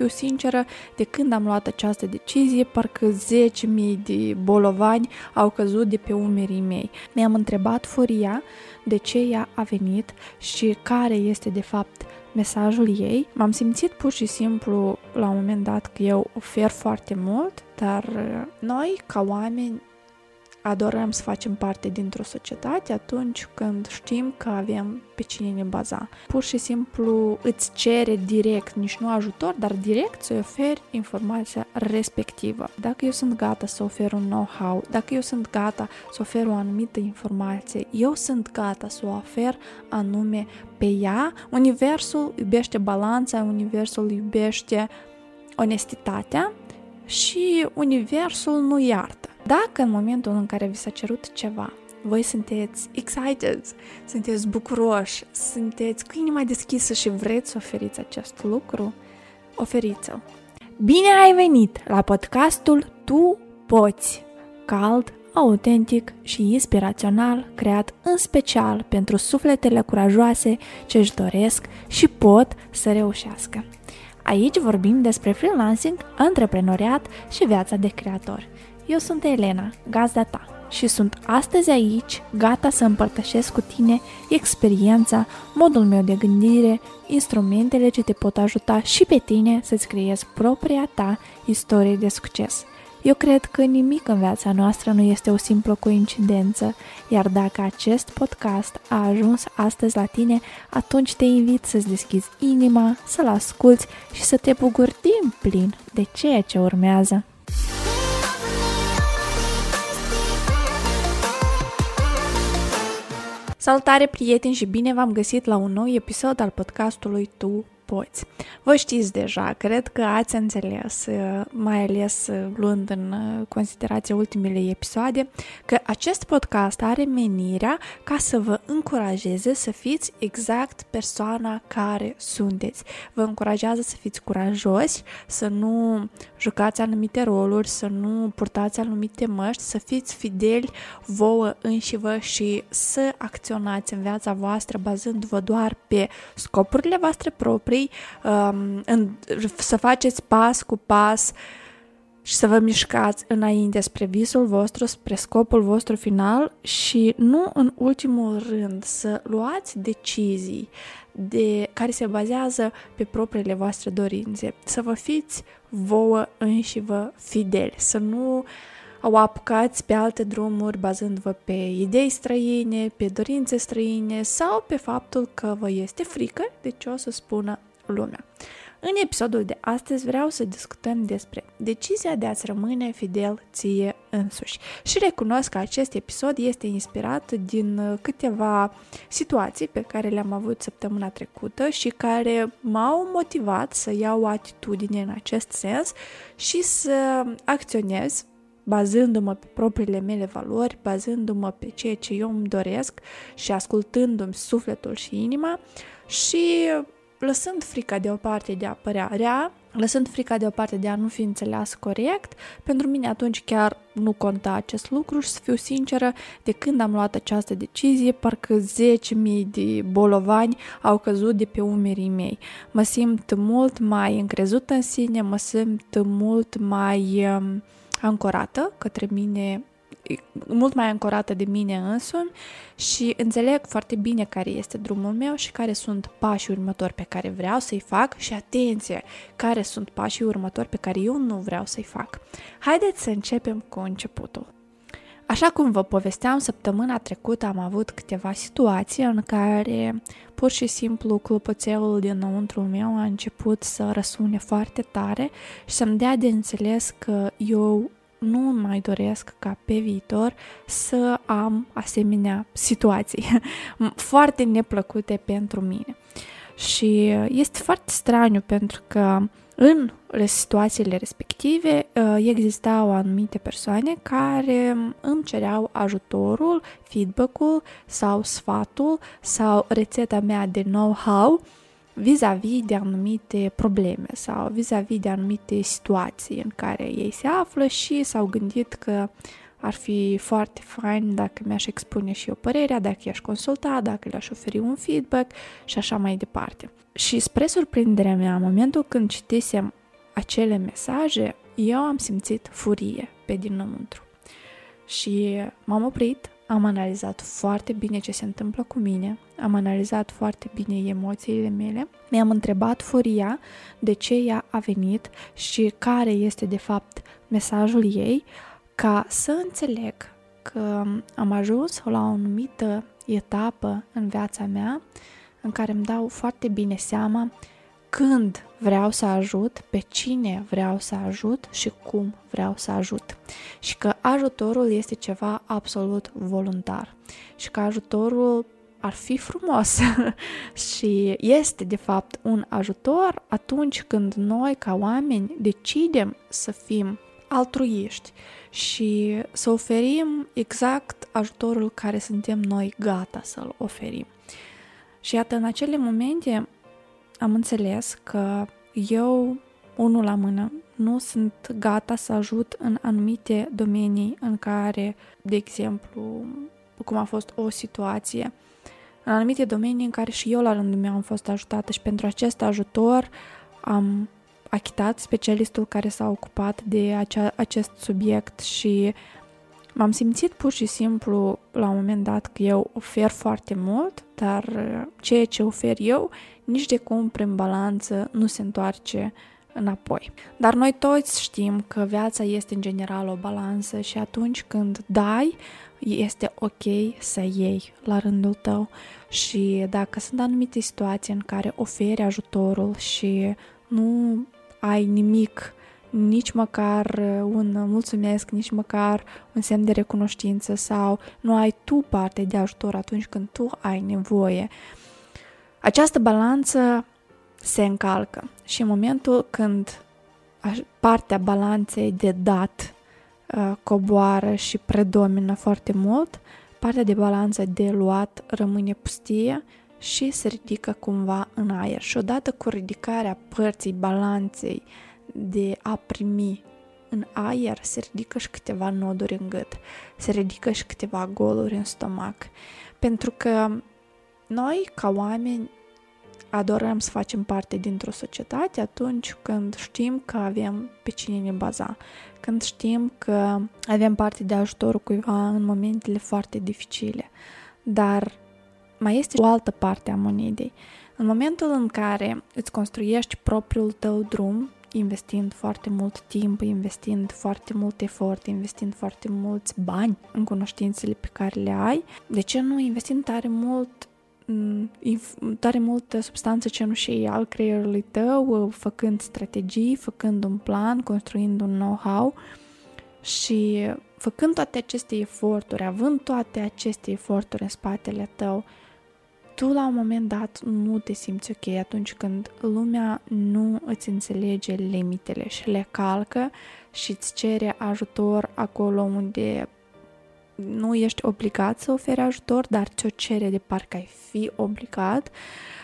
fiu sinceră, de când am luat această decizie, parcă 10.000 de bolovani au căzut de pe umerii mei. Mi-am întrebat furia de ce ea a venit și care este de fapt mesajul ei. M-am simțit pur și simplu la un moment dat că eu ofer foarte mult, dar noi, ca oameni, adorăm să facem parte dintr-o societate atunci când știm că avem pe cine ne baza. Pur și simplu îți cere direct, nici nu ajutor, dar direct să oferi informația respectivă. Dacă eu sunt gata să ofer un know-how, dacă eu sunt gata să ofer o anumită informație, eu sunt gata să o ofer anume pe ea. Universul iubește balanța, universul iubește onestitatea și universul nu iartă. Dacă în momentul în care vi s-a cerut ceva, voi sunteți excited, sunteți bucuroși, sunteți cu inima deschisă și vreți să oferiți acest lucru, oferiți-l. Bine ai venit la podcastul Tu Poți, cald, autentic și inspirațional, creat în special pentru sufletele curajoase ce își doresc și pot să reușească. Aici vorbim despre freelancing, antreprenoriat și viața de creator – eu sunt Elena, gazda ta, și sunt astăzi aici, gata să împărtășesc cu tine experiența, modul meu de gândire, instrumentele ce te pot ajuta și pe tine să-ți creezi propria ta istorie de succes. Eu cred că nimic în viața noastră nu este o simplă coincidență, iar dacă acest podcast a ajuns astăzi la tine, atunci te invit să-ți deschizi inima, să-l asculți și să te bucuri din plin de ceea ce urmează. Salutare prieteni și bine v-am găsit la un nou episod al podcastului Tu poți. Vă știți deja, cred că ați înțeles, uh, mai ales uh, luând în uh, considerație ultimele episoade, că acest podcast are menirea ca să vă încurajeze să fiți exact persoana care sunteți. Vă încurajează să fiți curajoși, să nu jucați anumite roluri, să nu purtați anumite măști, să fiți fideli vouă înșivă și să acționați în viața voastră bazându-vă doar pe scopurile voastre proprii voi um, în, să faceți pas cu pas și să vă mișcați înainte spre visul vostru, spre scopul vostru final și nu în ultimul rând să luați decizii de, care se bazează pe propriile voastre dorințe, să vă fiți vouă înși vă fideli, să nu o apucați pe alte drumuri bazându-vă pe idei străine, pe dorințe străine sau pe faptul că vă este frică de ce o să spună lumea. În episodul de astăzi vreau să discutăm despre decizia de a-ți rămâne fidel ție însuși. Și recunosc că acest episod este inspirat din câteva situații pe care le-am avut săptămâna trecută și care m-au motivat să iau o atitudine în acest sens și să acționez bazându-mă pe propriile mele valori, bazându-mă pe ceea ce eu îmi doresc și ascultându-mi sufletul și inima și lăsând frica de o parte de a părea rea, lăsând frica de o parte de a nu fi înțeleas corect, pentru mine atunci chiar nu conta acest lucru și să fiu sinceră, de când am luat această decizie, parcă 10.000 de bolovani au căzut de pe umerii mei. Mă simt mult mai încrezut în sine, mă simt mult mai um, ancorată către mine mult mai ancorată de mine însumi și înțeleg foarte bine care este drumul meu și care sunt pașii următori pe care vreau să-i fac și atenție, care sunt pașii următori pe care eu nu vreau să-i fac. Haideți să începem cu începutul. Așa cum vă povesteam, săptămâna trecută am avut câteva situații în care pur și simplu clopoțelul dinăuntru meu a început să răsune foarte tare și să-mi dea de înțeles că eu nu mai doresc ca pe viitor să am asemenea situații foarte neplăcute pentru mine. Și este foarte straniu pentru că în situațiile respective uh, existau anumite persoane care îmi cereau ajutorul, feedback-ul sau sfatul sau rețeta mea de know-how vis-a-vis de anumite probleme sau vis-a-vis de anumite situații în care ei se află și s-au gândit că ar fi foarte fain dacă mi-aș expune și eu părerea, dacă i-aș consulta, dacă le-aș oferi un feedback și așa mai departe. Și spre surprinderea mea, în momentul când citisem acele mesaje, eu am simțit furie pe dinăuntru. Și m-am oprit, am analizat foarte bine ce se întâmplă cu mine, am analizat foarte bine emoțiile mele, mi-am întrebat furia de ce ea a venit și care este de fapt mesajul ei, ca să înțeleg că am ajuns la o anumită etapă în viața mea în care îmi dau foarte bine seama când vreau să ajut, pe cine vreau să ajut și cum vreau să ajut. Și că ajutorul este ceva absolut voluntar. Și că ajutorul ar fi frumos și este de fapt un ajutor atunci când noi ca oameni decidem să fim altruiști și să oferim exact ajutorul care suntem noi gata să-l oferim. Și iată, în acele momente am înțeles că eu, unul la mână, nu sunt gata să ajut în anumite domenii în care, de exemplu, cum a fost o situație, în anumite domenii în care și eu la rândul meu am fost ajutată și pentru acest ajutor am achitat specialistul care s-a ocupat de acea, acest subiect și m-am simțit pur și simplu la un moment dat că eu ofer foarte mult, dar ceea ce ofer eu nici de cum prin balanță nu se întoarce înapoi. Dar noi toți știm că viața este în general o balanță și atunci când dai, este ok să iei la rândul tău și dacă sunt anumite situații în care oferi ajutorul și nu ai nimic, nici măcar un mulțumesc, nici măcar un semn de recunoștință sau nu ai tu parte de ajutor atunci când tu ai nevoie, această balanță se încalcă și în momentul când partea balanței de dat uh, coboară și predomină foarte mult, partea de balanță de luat rămâne pustie și se ridică cumva în aer. Și odată cu ridicarea părții balanței de a primi în aer, se ridică și câteva noduri în gât, se ridică și câteva goluri în stomac. Pentru că noi, ca oameni, adorăm să facem parte dintr-o societate atunci când știm că avem pe cine ne baza, când știm că avem parte de ajutorul cuiva în momentele foarte dificile. Dar mai este o altă parte a monedei. În momentul în care îți construiești propriul tău drum, investind foarte mult timp, investind foarte mult efort, investind foarte mulți bani în cunoștințele pe care le ai, de ce nu investind tare mult tare multă substanță cenușie al creierului tău, făcând strategii, făcând un plan, construind un know-how și făcând toate aceste eforturi, având toate aceste eforturi în spatele tău, tu la un moment dat nu te simți ok atunci când lumea nu îți înțelege limitele și le calcă și îți cere ajutor acolo unde nu ești obligat să oferi ajutor, dar ți-o cere de parcă ai fi obligat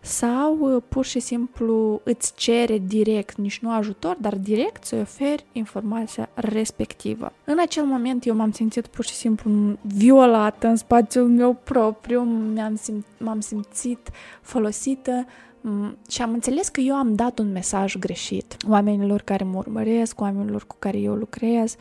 sau uh, pur și simplu îți cere direct, nici nu ajutor, dar direct să oferi informația respectivă. În acel moment eu m-am simțit pur și simplu violată în spațiul meu propriu, m-am, simt, m-am simțit folosită, și am înțeles că eu am dat un mesaj greșit oamenilor care mă urmăresc, oamenilor cu care eu lucrez,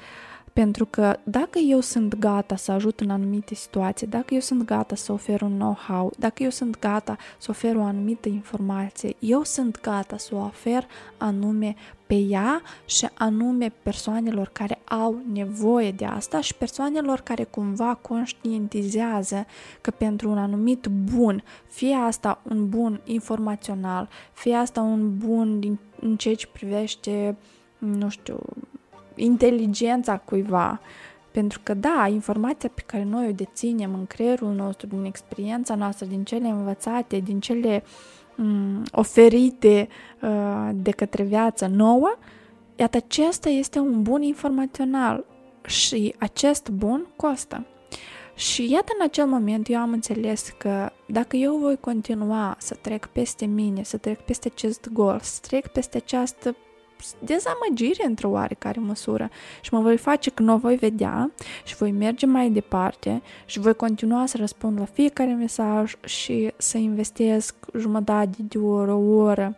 pentru că dacă eu sunt gata să ajut în anumite situații, dacă eu sunt gata să ofer un know-how, dacă eu sunt gata să ofer o anumită informație, eu sunt gata să o ofer anume pe ea și anume persoanelor care au nevoie de asta și persoanelor care cumva conștientizează că pentru un anumit bun, fie asta un bun informațional, fie asta un bun din, în ceea ce privește, nu știu, inteligența cuiva. Pentru că, da, informația pe care noi o deținem în creierul nostru, din experiența noastră, din cele învățate, din cele um, oferite uh, de către viața nouă, iată, acesta este un bun informațional și acest bun costă. Și iată, în acel moment eu am înțeles că dacă eu voi continua să trec peste mine, să trec peste acest gol, să trec peste această dezamăgire într-o oarecare măsură și mă voi face că nu o voi vedea și voi merge mai departe și voi continua să răspund la fiecare mesaj și să investesc jumătate de oră, o oră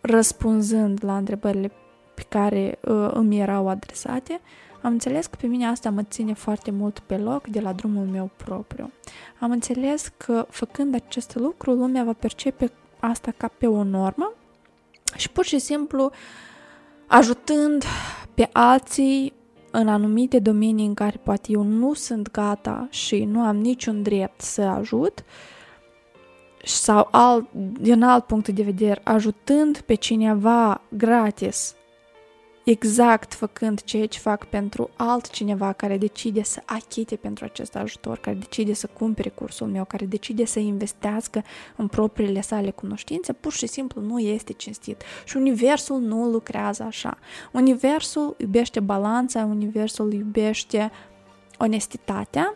răspunzând la întrebările pe care uh, îmi erau adresate, am înțeles că pe mine asta mă ține foarte mult pe loc de la drumul meu propriu. Am înțeles că făcând acest lucru, lumea va percepe asta ca pe o normă și pur și simplu ajutând pe alții în anumite domenii în care poate eu nu sunt gata și nu am niciun drept să ajut, sau alt, din alt punct de vedere, ajutând pe cineva gratis exact făcând ceea ce fac pentru altcineva care decide să achite pentru acest ajutor, care decide să cumpere cursul meu, care decide să investească în propriile sale cunoștințe, pur și simplu nu este cinstit. Și Universul nu lucrează așa. Universul iubește balanța, Universul iubește onestitatea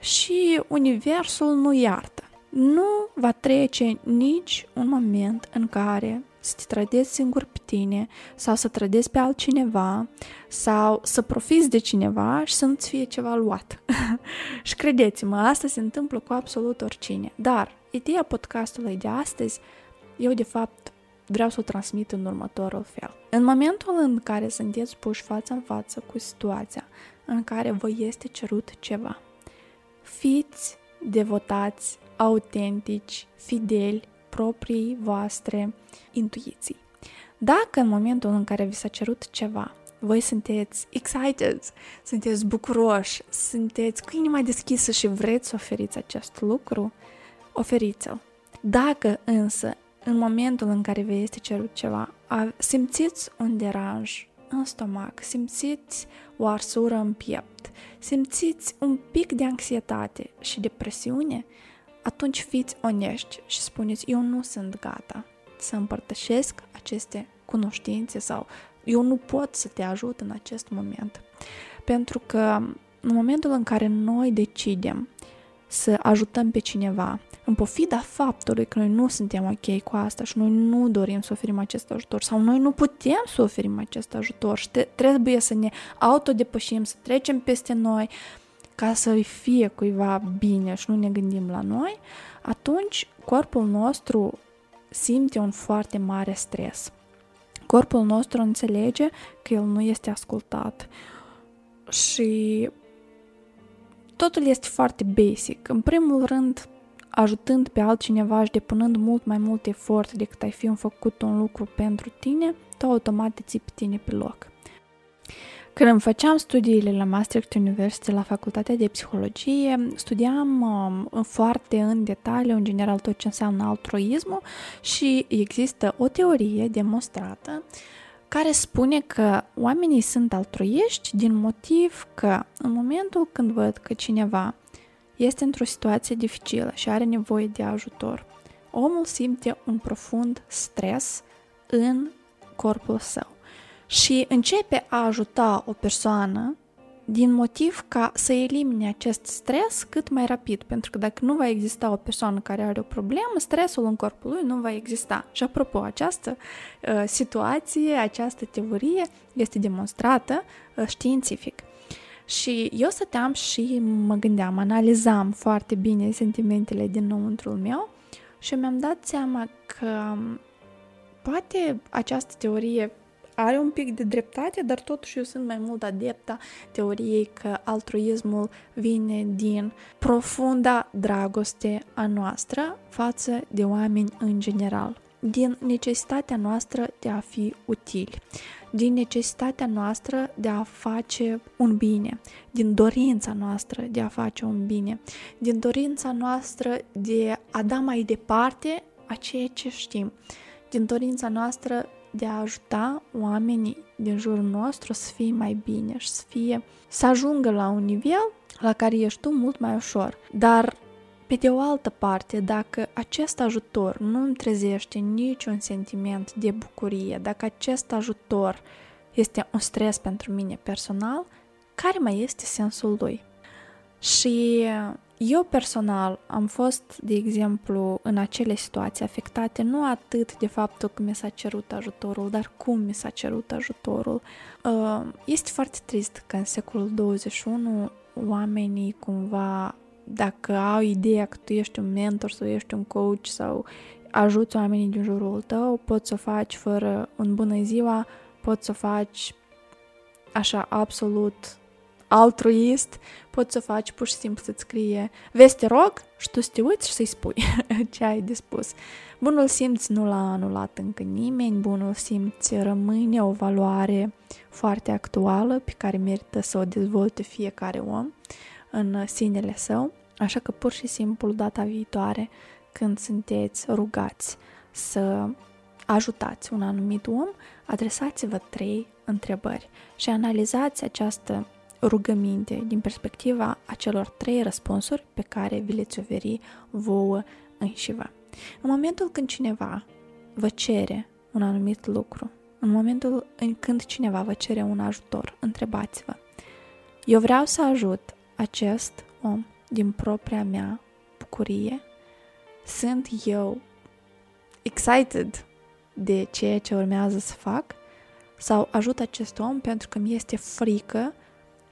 și Universul nu iartă. Nu va trece nici un moment în care să te trădezi singur pe tine sau să trădezi pe altcineva sau să profiți de cineva și să nu-ți fie ceva luat. și credeți-mă, asta se întâmplă cu absolut oricine. Dar ideea podcastului de astăzi, eu de fapt vreau să o transmit în următorul fel. În momentul în care sunteți puși față în față cu situația în care vă este cerut ceva, fiți devotați, autentici, fideli proprii voastre intuiții. Dacă în momentul în care vi s-a cerut ceva, voi sunteți excited, sunteți bucuroși, sunteți cu inima deschisă și vreți să oferiți acest lucru, oferiți-l. Dacă însă, în momentul în care vă este cerut ceva, simțiți un deranj în stomac, simțiți o arsură în piept, simțiți un pic de anxietate și depresiune, atunci fiți onești și spuneți, eu nu sunt gata să împărtășesc aceste cunoștințe sau eu nu pot să te ajut în acest moment. Pentru că în momentul în care noi decidem să ajutăm pe cineva, în pofida faptului că noi nu suntem ok cu asta și noi nu dorim să oferim acest ajutor sau noi nu putem să oferim acest ajutor și trebuie să ne autodepășim, să trecem peste noi, ca să-i fie cuiva bine și nu ne gândim la noi, atunci corpul nostru simte un foarte mare stres. Corpul nostru înțelege că el nu este ascultat și totul este foarte basic. În primul rând, ajutând pe altcineva și depunând mult mai mult efort decât ai fi făcut un lucru pentru tine, tu automat te ții pe tine pe loc. Când îmi făceam studiile la Maastricht University, la Facultatea de Psihologie, studiam um, foarte în detaliu, în general, tot ce înseamnă altruismul și există o teorie demonstrată care spune că oamenii sunt altruiști din motiv că în momentul când văd că cineva este într-o situație dificilă și are nevoie de ajutor, omul simte un profund stres în corpul său și începe a ajuta o persoană din motiv ca să elimine acest stres cât mai rapid, pentru că dacă nu va exista o persoană care are o problemă, stresul în corpul lui nu va exista. Și apropo, această uh, situație, această teorie este demonstrată uh, științific. Și eu stăteam și mă gândeam, analizam foarte bine sentimentele dinăuntrul meu și mi-am dat seama că um, poate această teorie are un pic de dreptate, dar totuși eu sunt mai mult adepta teoriei că altruismul vine din profunda dragoste a noastră față de oameni în general, din necesitatea noastră de a fi utili, din necesitatea noastră de a face un bine, din dorința noastră de a face un bine, din dorința noastră de a da mai departe a ceea ce știm, din dorința noastră de a ajuta oamenii din jurul nostru să fie mai bine și să fie să ajungă la un nivel la care ești tu mult mai ușor. Dar pe de o altă parte, dacă acest ajutor nu îmi trezește niciun sentiment de bucurie, dacă acest ajutor este un stres pentru mine personal, care mai este sensul lui? Și eu personal am fost, de exemplu, în acele situații afectate nu atât de faptul că mi s-a cerut ajutorul, dar cum mi s-a cerut ajutorul. Uh, este foarte trist că în secolul 21 oamenii cumva, dacă au ideea că tu ești un mentor sau ești un coach sau ajuți oamenii din jurul tău, poți să o faci fără un bună ziua, poți să o faci așa absolut altruist, poți să o faci pur și simplu să-ți scrie vezi te rog și tu să te uiți și să-i spui ce ai de spus. Bunul simț nu l-a anulat încă nimeni, bunul simț rămâne o valoare foarte actuală pe care merită să o dezvolte fiecare om în sinele său, așa că pur și simplu data viitoare când sunteți rugați să ajutați un anumit om, adresați-vă trei întrebări și analizați această rugăminte din perspectiva acelor trei răspunsuri pe care vi le-ți oferi vouă înșivă. În momentul când cineva vă cere un anumit lucru, în momentul în când cineva vă cere un ajutor, întrebați-vă, eu vreau să ajut acest om din propria mea bucurie? Sunt eu excited de ceea ce urmează să fac? Sau ajut acest om pentru că mi este frică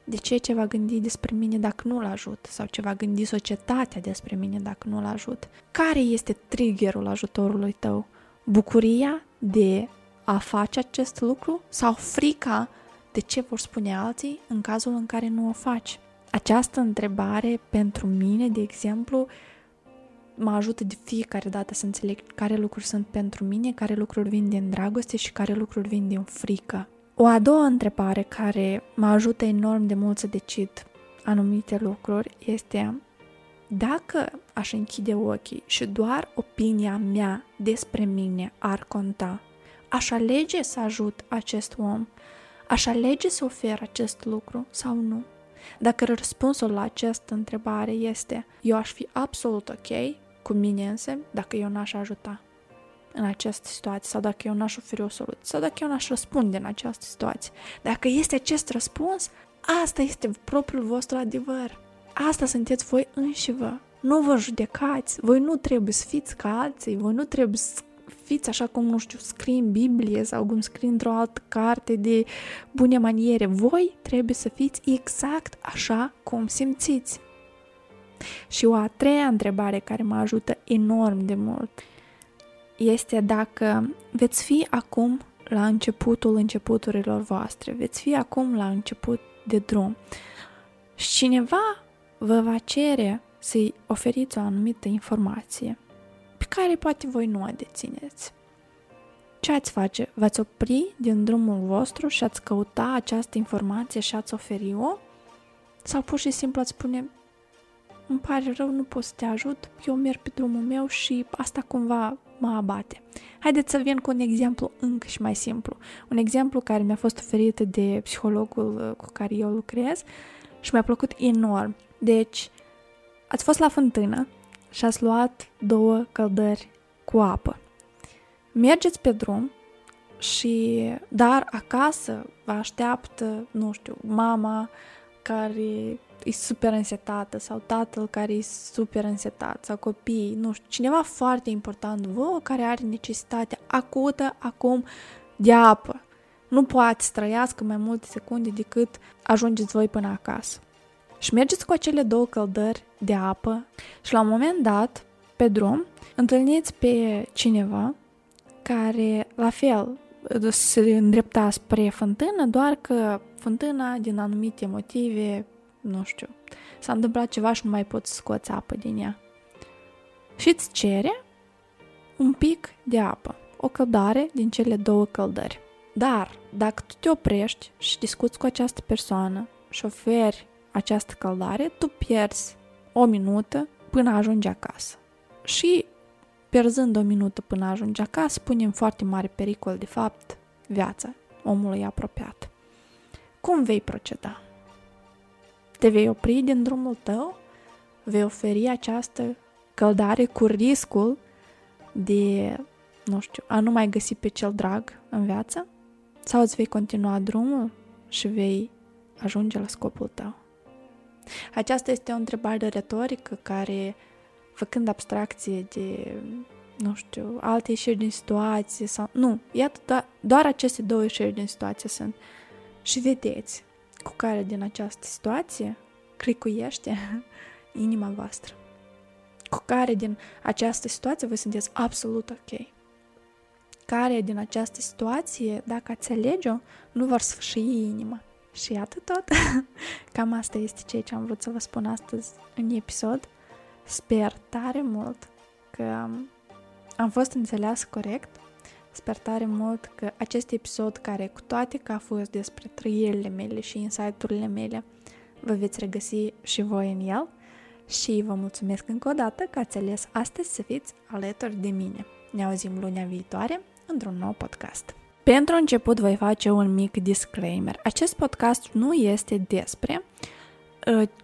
de ceea ce va gândi despre mine dacă nu-l ajut sau ce va gândi societatea despre mine dacă nu-l ajut. Care este triggerul ajutorului tău? Bucuria de a face acest lucru sau frica de ce vor spune alții în cazul în care nu o faci? Această întrebare pentru mine, de exemplu, mă ajută de fiecare dată să înțeleg care lucruri sunt pentru mine, care lucruri vin din dragoste și care lucruri vin din frică. O a doua întrebare care mă ajută enorm de mult să decid anumite lucruri este dacă aș închide ochii și doar opinia mea despre mine ar conta, aș alege să ajut acest om, aș alege să ofer acest lucru sau nu? Dacă răspunsul la această întrebare este eu aș fi absolut ok cu mine însă dacă eu n-aș ajuta în această situație sau dacă eu n-aș oferi o soluție sau dacă eu n-aș răspunde în această situație. Dacă este acest răspuns, asta este propriul vostru adevăr. Asta sunteți voi înși vă. Nu vă judecați, voi nu trebuie să fiți ca alții, voi nu trebuie să fiți așa cum, nu știu, scrie în Biblie sau cum scrie într-o altă carte de bune maniere. Voi trebuie să fiți exact așa cum simțiți. Și o a treia întrebare care mă ajută enorm de mult este dacă veți fi acum la începutul începuturilor voastre, veți fi acum la început de drum și cineva vă va cere să-i oferiți o anumită informație pe care poate voi nu o dețineți. Ce ați face? V-ați opri din drumul vostru și ați căuta această informație și ați oferi-o? Sau pur și simplu ați spune, îmi pare rău, nu pot să te ajut, eu merg pe drumul meu și asta cumva mă abate. Haideți să vin cu un exemplu încă și mai simplu. Un exemplu care mi-a fost oferit de psihologul uh, cu care eu lucrez și mi-a plăcut enorm. Deci, ați fost la fântână și ați luat două căldări cu apă. Mergeți pe drum și, dar acasă vă așteaptă, nu știu, mama care e super însetată sau tatăl care e super însetat sau copiii, nu știu, cineva foarte important vouă care are necesitatea acută acum de apă. Nu poate să trăiască mai multe secunde decât ajungeți voi până acasă. Și mergeți cu acele două căldări de apă și la un moment dat, pe drum, întâlniți pe cineva care, la fel, se îndrepta spre fântână, doar că fântâna, din anumite motive, nu știu, s-a întâmplat ceva și nu mai poți scoți apă din ea. Și îți cere un pic de apă, o căldare din cele două căldări. Dar, dacă tu te oprești și discuți cu această persoană și șoferi această căldare, tu pierzi o minută până ajungi acasă. Și pierzând o minută până ajungi acasă, punem foarte mare pericol, de fapt, viața omului apropiat. Cum vei proceda? Te vei opri din drumul tău? Vei oferi această căldare cu riscul de, nu știu, a nu mai găsi pe cel drag în viață? Sau îți vei continua drumul și vei ajunge la scopul tău? Aceasta este o întrebare retorică care, făcând abstracție de, nu știu, alte ieșiri din situație sau... Nu, iată, doar, doar aceste două ieșiri din situație sunt. Și vedeți cu care din această situație clicuiește inima voastră. Cu care din această situație voi sunteți absolut ok. care din această situație, dacă ați alege-o, nu vor sfârși inima. Și iată tot. Cam asta este ceea ce am vrut să vă spun astăzi în episod. Sper tare mult că am fost înțeleas corect. Sper tare mult că acest episod, care cu toate că a fost despre trăirile mele și insight-urile mele, vă veți regăsi și voi în el și vă mulțumesc încă o dată că ați ales astăzi să fiți alături de mine. Ne auzim lunea viitoare într-un nou podcast. Pentru început voi face un mic disclaimer. Acest podcast nu este despre uh,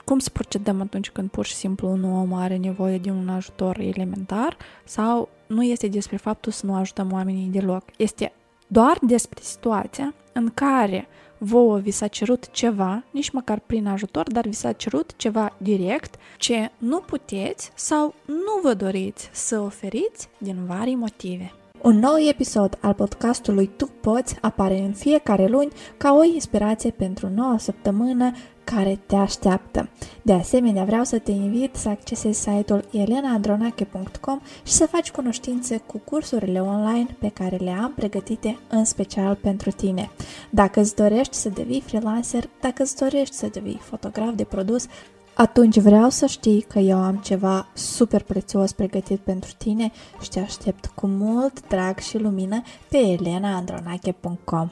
cum să procedăm atunci când pur și simplu un om are nevoie de un ajutor elementar sau nu este despre faptul să nu ajutăm oamenii deloc. Este doar despre situația în care vouă vi s-a cerut ceva, nici măcar prin ajutor, dar vi s-a cerut ceva direct ce nu puteți sau nu vă doriți să oferiți din vari motive. Un nou episod al podcastului Tu Poți apare în fiecare luni ca o inspirație pentru noua săptămână care te așteaptă. De asemenea, vreau să te invit să accesezi site-ul elenaandronache.com și să faci cunoștințe cu cursurile online pe care le am pregătite în special pentru tine. Dacă îți dorești să devii freelancer, dacă îți dorești să devii fotograf de produs, atunci vreau să știi că eu am ceva super prețios pregătit pentru tine și te aștept cu mult drag și lumină pe elenaandronache.com